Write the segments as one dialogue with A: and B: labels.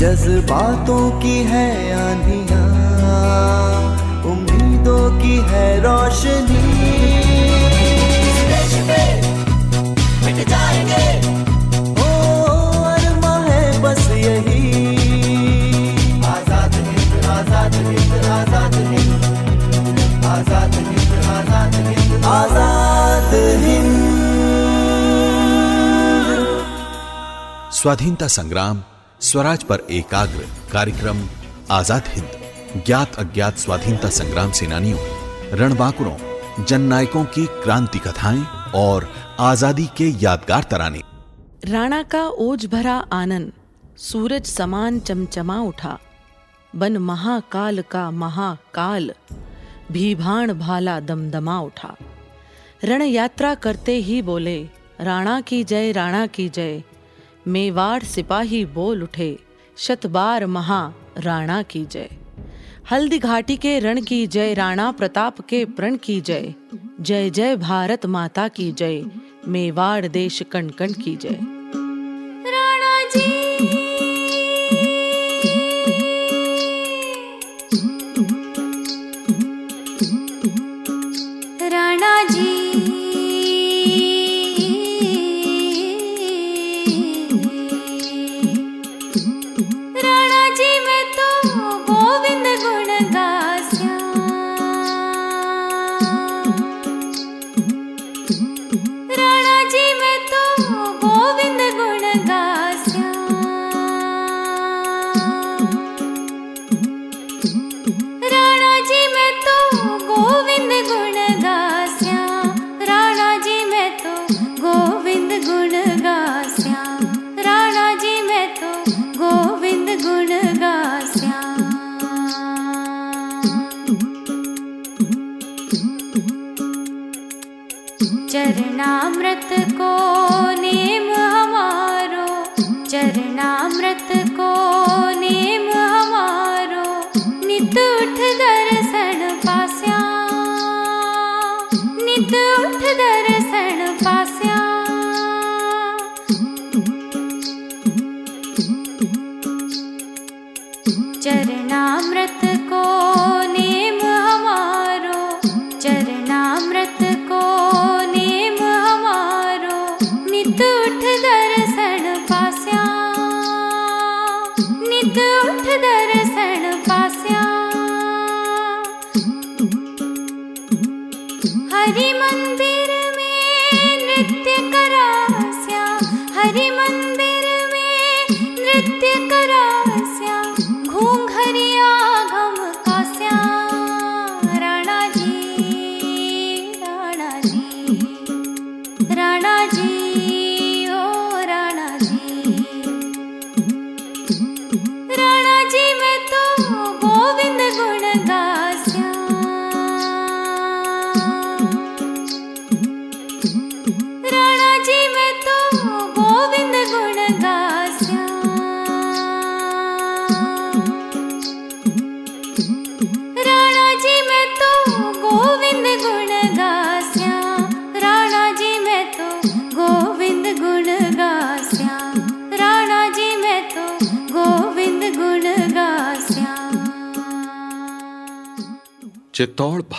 A: जज्बातों की है आंधिया उम्मीदों की है रोशनी। मिट जाएँगे। ओ अरमा है बस यही। आज़ाद हिंद आज़ाद हिंद आज़ाद हिंद। आज़ाद हिंद आज़ाद हिंद। आज़ाद हिंद।
B: स्वाधीनता संग्राम स्वराज पर एकाग्र कार्यक्रम, आज़ाद हिंद, ज्ञात अज्ञात स्वाधीनता संग्राम सेनानियों, रणबांकुरों, जननायकों की क्रांति कथाएँ और आज़ादी के यादगार तराने।
C: राणा का ओज भरा आनंद, सूरज समान चमचमा उठा। बन महाकाल का महाकाल, भीभाण भाला दमदमा उठा। रण यात्रा करते ही बोले, राणा की जय, राणा की जय। मेवाड़ सिपाही बोल उठे, शतबार महा राणा की जय। हल्दी घाटी के रण की जय, राणा प्रताप के प्रण की जय। जय जय भारत माता की जय, मेवाड़ देश कण कण की जय।
D: राणा जी।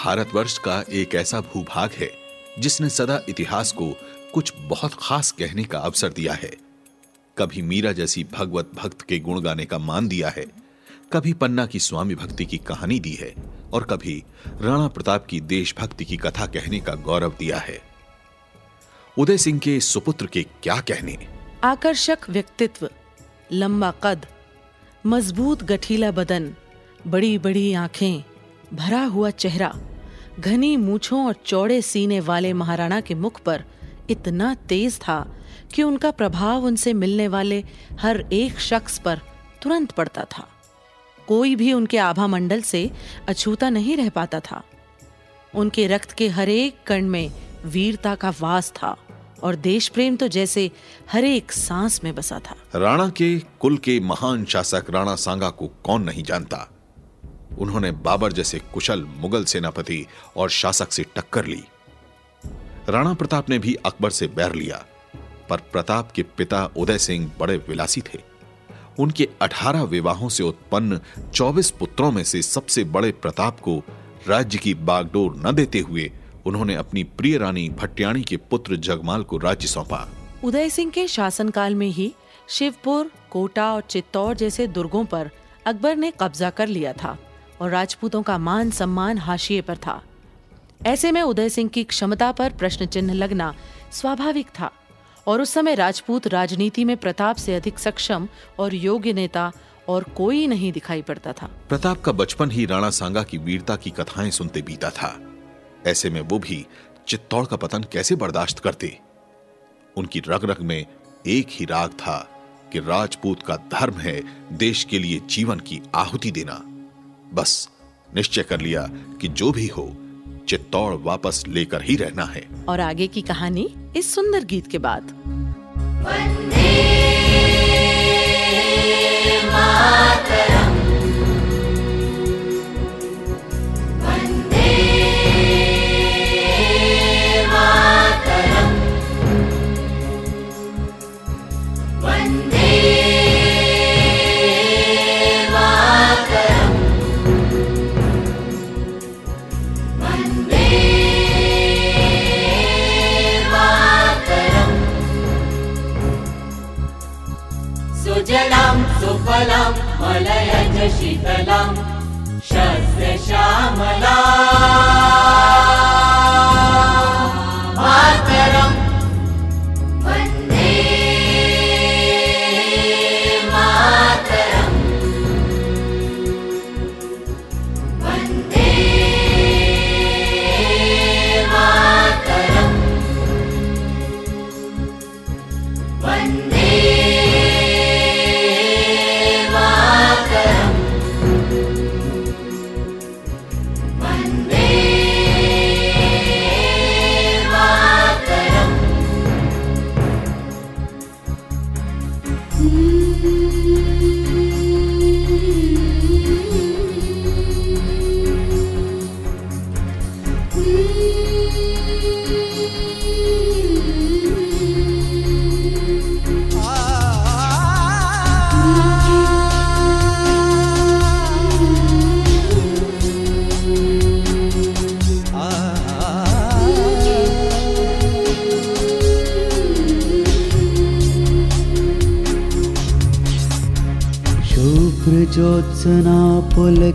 B: भारतवर्ष का एक ऐसा भूभाग है, जिसने सदा इतिहास को कुछ बहुत खास कहने का अवसर दिया है। कभी मीरा जैसी भगवत भक्त के गुण गाने का मान दिया है, कभी पन्ना की स्वामी भक्ति की कहानी दी है, और कभी राणा प्रताप की देशभक्ति की कथा कहने का गौरव दिया है। उदय सिंह के सुपुत्र के क्या कहने?
C: आकर्षक व्यक्तित्व, लंबा कद, मज़बूत गठीला बदन बड़ी बड़ी आँखें, भरा हुआ चेहरा। घनी मूछों और चौड़े सीने वाले महाराणा के मुख पर इतना तेज था कि उनका प्रभाव उनसे मिलने वाले हर एक शख्स पर तुरंत पड़ता था। कोई भी उनके आभा मंडल से अछूता नहीं रह पाता था। उनके रक्त के हरेक कण में वीरता का वास था और देश प्रेम तो जैसे हर एक सांस में बसा था।
B: राणा के कुल के महान शासक राणा सांगा को कौन नहीं जानता? उन्होंने बाबर जैसे कुशल मुगल सेनापति और शासक से टक्कर ली। राणा प्रताप ने भी अकबर से बैर लिया, पर प्रताप के पिता उदय सिंह बड़े विलासी थे। उनके 18 विवाहों से उत्पन्न 24 पुत्रों में से सबसे बड़े प्रताप को राज्य की बागडोर न देते हुए उन्होंने अपनी प्रिय रानी भट्टियाणी के पुत्र जगमाल को राज्य सौंपा।
C: उदय सिंह के शासनकाल में ही शिवपुर, कोटा और चित्तौड़ जैसे दुर्गों पर अकबर ने कब्जा कर लिया था। और राजपूतों का मान सम्मान हाशिए पर था। ऐसे में उदय सिंह की क्षमता पर प्रश्न चिन्ह लगना स्वाभाविक था और उस समय राजपूत राजनीति में प्रताप से अधिक सक्षम और योग्य नेता और कोई नहीं दिखाई पड़ता था।
B: प्रताप का बचपन ही राणा सांगा की वीरता की कथाएँ सुनते बीता था। ऐसे में वो भी चित्तौड़ का पतन कैसे बर्दाश्त करते? उनकी रग रग में एक ही राग था कि राजपूत का धर्म है देश के लिए जीवन की आहुति देना। बस निश्चय कर लिया कि जो भी हो चित्तौड़ वापस लेकर ही रहना है।
C: और आगे की कहानी इस सुंदर गीत के बाद।
A: सुजलां शीतलां श्यामला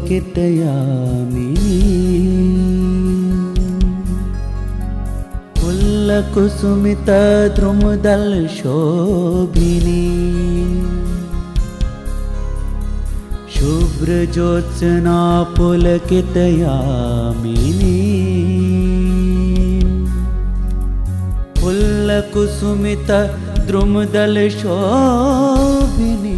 E: कितयामि पुल् कुसुमत द्रुमदल शोभिनी शुभ्र जोचना पुल द्रुमदल शोबिनी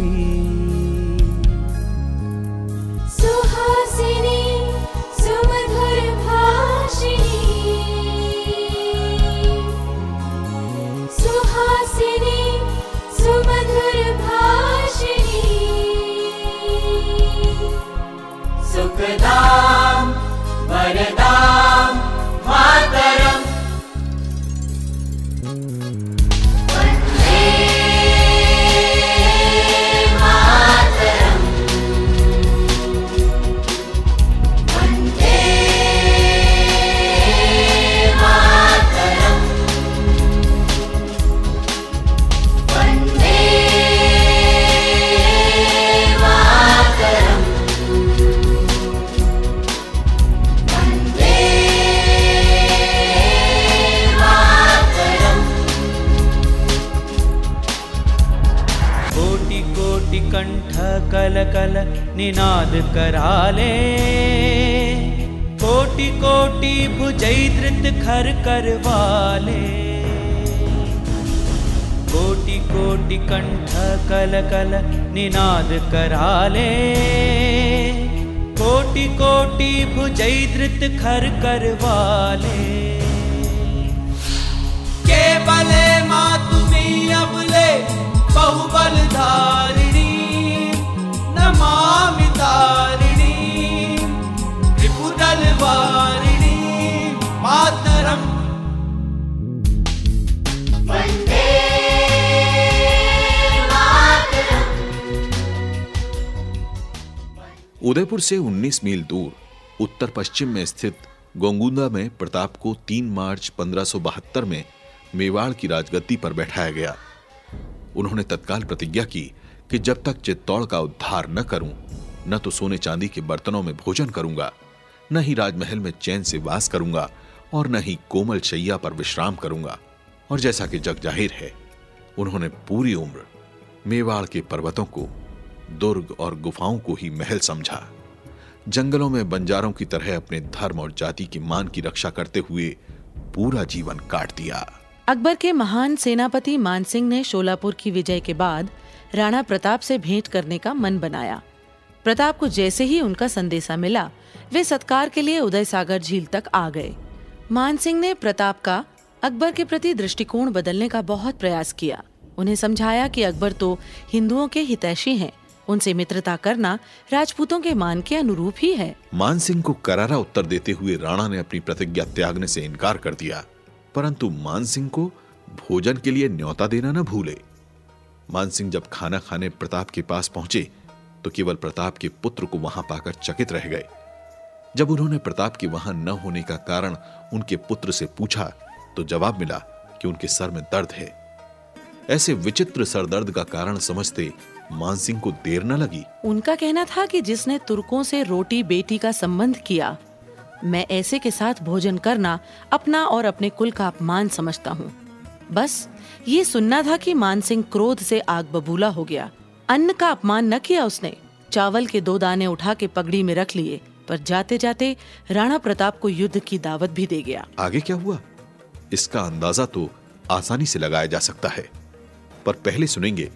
E: निनाद कराले कोटि कोटि भुजई धृत खर करवाले केवल मातुमी अबले बहुबल धारिणी
B: उदयपुर से 19 मील दूर उत्तर पश्चिम में स्थित गोंगुंदा में प्रताप को 3 मार्च 1572 में मेवाड़ की राजगद्दी पर बैठाया गया। उन्होंने तत्काल प्रतिज्ञा की कि जब तक चित्तौड़ का उद्धार न करूँ, न तो सोने चांदी के बर्तनों में भोजन करूँगा, न ही राजमहल में चैन से वास करूँगा और न ही कोमल शैया पर विश्राम करूँगा। और जैसा कि जग ज़ाहिर है, उन्होंने पूरी उम्र मेवाड़ के पर्वतों को दुर्ग और गुफाओं को ही महल समझा। जंगलों में बंजारों की तरह अपने धर्म और जाति के मान की रक्षा करते हुए पूरा जीवन काट दिया।
C: अकबर के महान सेनापति मानसिंह ने शोलापुर की विजय के बाद राणा प्रताप से भेंट करने का मन बनाया। प्रताप को जैसे ही उनका संदेशा मिला, वे सत्कार के लिए उदय सागर झील तक आ गए। मानसिंह ने प्रताप का, अकबर के प्रति दृष्टिकोण बदलने का बहुत प्रयास किया। उन्हें समझाया कि अकबर तो हिंदुओं के हितैषी हैं। उनसे मित्रता करना राजपूतों के मान के अनुरूप ही है।
B: मान सिंह को करारा उत्तर देते हुए राणा ने अपनी प्रतिज्ञा त्यागने से इनकार कर दिया। परंतु मान सिंह को भोजन के लिए न्योता देना न भूले। मान सिंह जब खाना खाने प्रताप के पास पहुँचे तो केवल प्रताप के पुत्र को वहाँ पाकर चकित रह गए। जब उन्होंने प्रताप के वहाँ न होने का कारण उनके पुत्र से पूछा तो जवाब मिला कि उनके सर में दर्द है। ऐसे विचित्र सरदर्द का कारण समझते मानसिंह को देर न लगी।
C: उनका कहना था कि जिसने तुर्कों से रोटी बेटी का संबंध किया मैं ऐसे के साथ भोजन करना अपना और अपने कुल का अपमान समझता हूँ। बस ये सुनना था कि मानसिंह क्रोध से आग बबूला हो गया। अन्न का अपमान न किया उसने। चावल के दो दाने उठा के पगड़ी में रख लिए पर जाते जाते राणा प्रताप को युद्ध की दावत भी दे गया।
B: आगे क्या हुआ? इसका अंदाज़ा तो आसानी से लगाया जा सकता है पर पहले सुनेंगे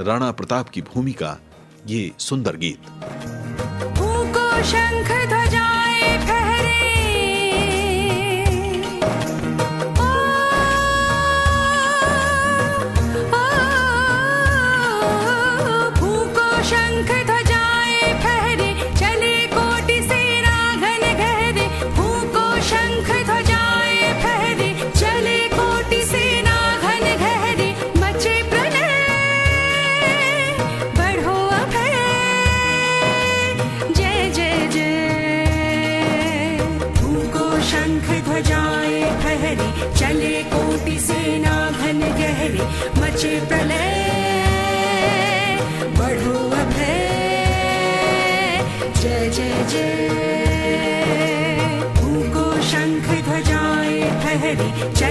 B: राणा प्रताप की भूमिका ये सुंदर गीत।
D: शंख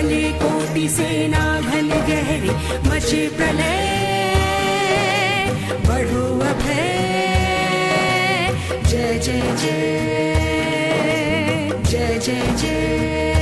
D: चले कोटि सेना घन गहरे, मचे प्रलय, बढ़ो अभय। जय जय जय जय जय जय।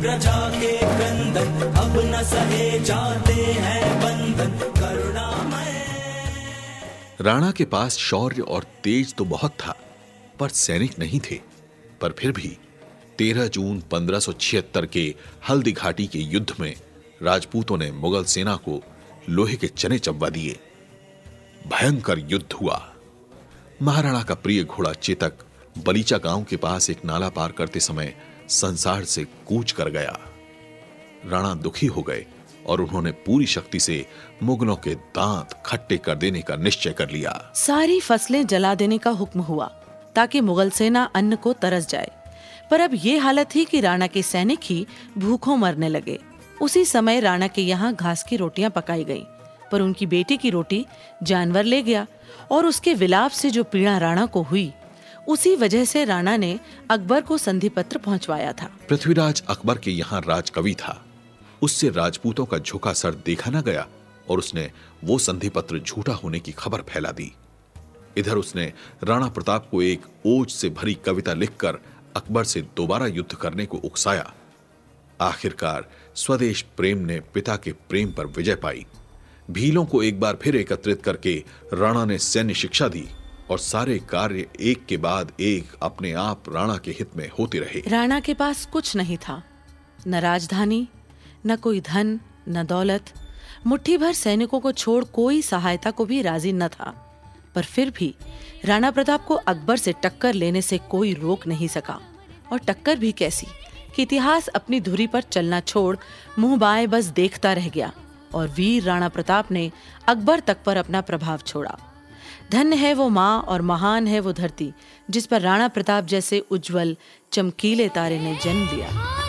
D: प्रजा के क्रंदन
E: अब न सहे जाते हैं बंधन,
F: करुणामय।
B: राणा के पास शौर्य और तेज तो बहुत था, पर सैनिक नहीं थे। पर फिर भी 13 जून 1576 के हल्दी घाटी के युद्ध में राजपूतों ने मुगल सेना को लोहे के चने चबवा दिए। भयंकर युद्ध हुआ। महाराणा का प्रिय घोड़ा चेतक बलीचा गाँव के पास एक नाला पार करते समय संसार से कूच कर गया। राणा दुखी हो गए और उन्होंने पूरी शक्ति से मुगलों के दांत खट्टे कर देने का निश्चय कर लिया।
D: सारी फ़सलें जला देने का हुक्म हुआ ताकि मुगल सेना अन्न को तरस जाए। पर अब ये हालत थी कि राणा के सैनिक ही भूखों मरने लगे। उसी समय राणा के यहाँ घास की रोटियाँ पकाई गईं, पर उनकी बेटी की रोटी जानवर ले गया और उसके विलाप से जो पीड़ा राणा को हुई उसी वजह से राणा ने अकबर को संधि पत्र पहुंचवाया था।
B: पृथ्वीराज अकबर के यहाँ राजकवि था। उससे राजपूतों का झुका सर देखा न गया और उसने वो संधि पत्र झूठा होने की खबर फैला दी। इधर उसने राणा प्रताप को एक ओज से भरी कविता लिखकर अकबर से दोबारा युद्ध करने को उकसाया। आखिरकार स्वदेश प्रेम ने पिता के प्रेम पर विजय पाई। भीलों को एक बार फिर एकत्रित करके राणा ने सैन्य शिक्षा दी। और सारे कार्य एक के बाद एक अपने आप राणा के हित में होते रहे।
D: राणा के पास कुछ नहीं था। न राजधानी, न कोई धन, न दौलत। मुट्ठी भर सैनिकों को छोड़ कोई सहायता को भी राज़ी न था। पर फिर भी राणा प्रताप को अकबर से टक्कर लेने से कोई रोक नहीं सका। और टक्कर भी कैसी कि इतिहास अपनी धुरी पर चलना छोड़ मुँह बाएँ बस देखता रह गया और वीर राणा प्रताप ने अकबर तक पर अपना प्रभाव छोड़ा। धन्य है वो माँ और महान है वो धरती, जिस पर राणा प्रताप जैसे उज्जवल, चमकीले तारे ने जन्म लिया।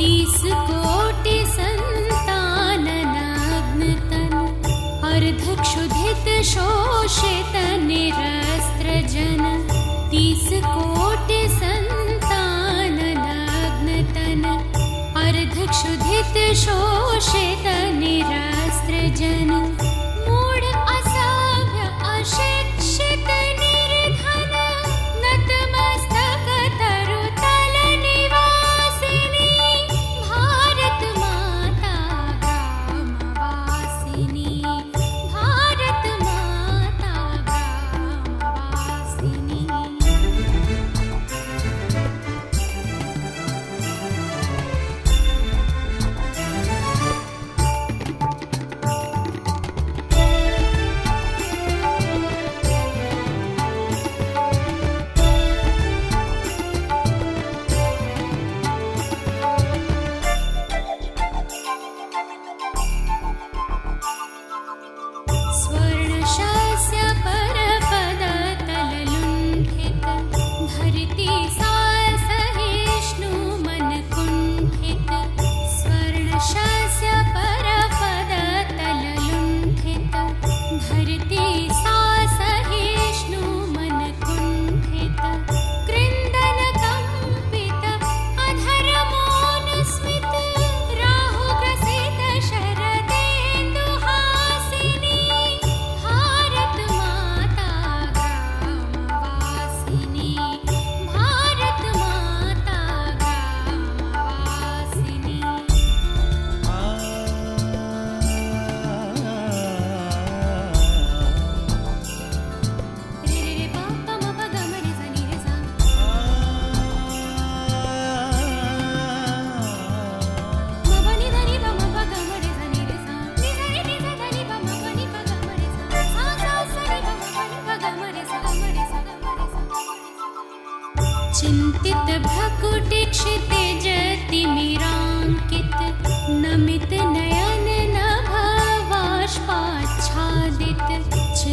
D: ीस
G: कोटि सन्तानग्न अर्ध शुधित शोष तीस कोटि सन्तानग्न अर्ध शुधित निरस्त्रजन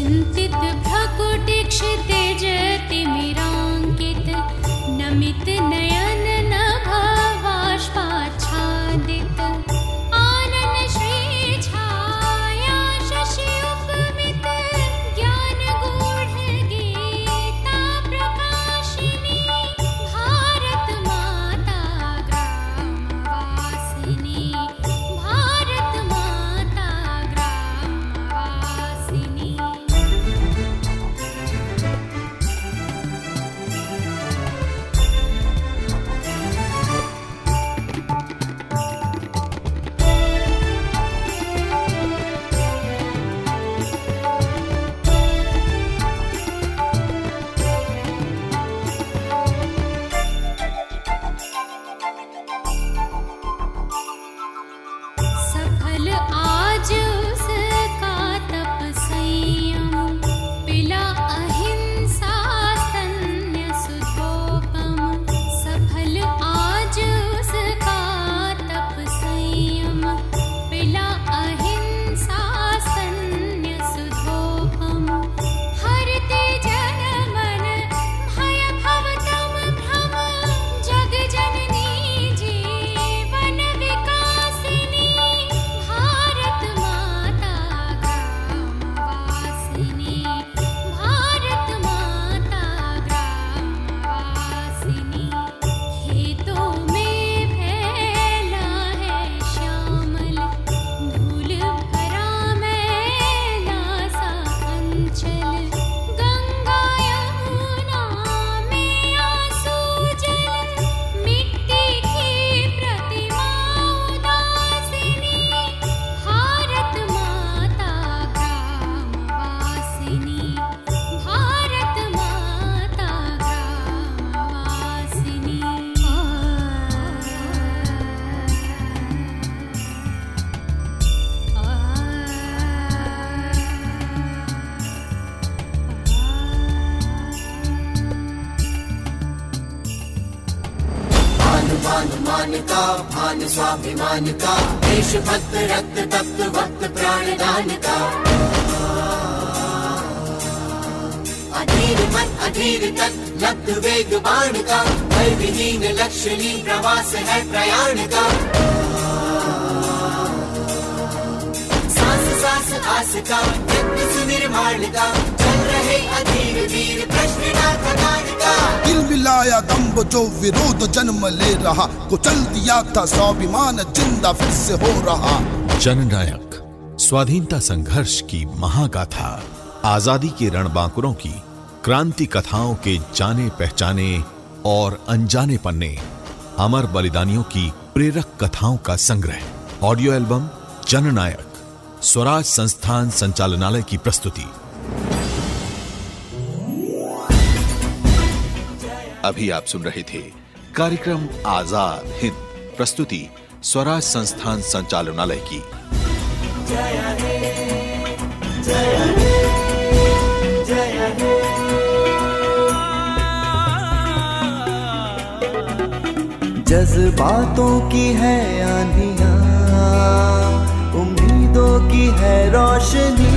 D: चिन्तित
A: स्वाभिमान का देशभक्त रक्त तप्त भक्त प्राणदान का अधीर मन, अधीर लब्ध, वेग बाण का भय विहीन प्रवास है प्रयाण का सांस सांस, आस का यत्न सुनिर्माण का
H: दम्ब जो विरोध जन्म ले रहा कुचल दिया था स्वाभिमान, ज़िंदा फिर से हो रहा।
B: जननायक, स्वाधीनता संघर्ष की महागाथा, आज़ादी के रणबांकुरों की, क्रांति कथाओं के जाने पहचाने और अनजाने पन्ने, अमर बलिदानियों की प्रेरक कथाओं का संग्रह। ऑडियो एल्बम, जननायक, स्वराज संस्थान संचालनालय की प्रस्तुति। अभी आप सुन रहे थे कार्यक्रम आज़ाद हिंद, प्रस्तुति स्वराज संस्थान संचालनालय की।
A: जज्बातों की है आंधिया, उम्मीदों की है रोशनी।